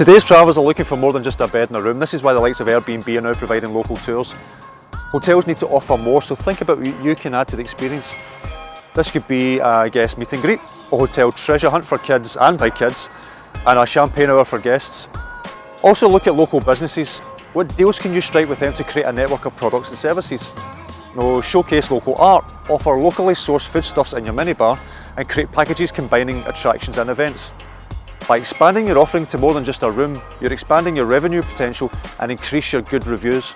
Today's travellers are looking for more than just a bed and a room. This is why the likes of Airbnb are now providing local tours. Hotels need to offer more, so think about what you can add to the experience. This could be a guest meet and greet, a hotel treasure hunt for kids and by kids, and a champagne hour for guests. Also look at local businesses. What deals can you strike with them to create a network of products and services? You showcase local art, offer locally sourced foodstuffs in your minibar, and create packages combining attractions and events. By expanding your offering to more than just a room, you're expanding your revenue potential and increase your good reviews.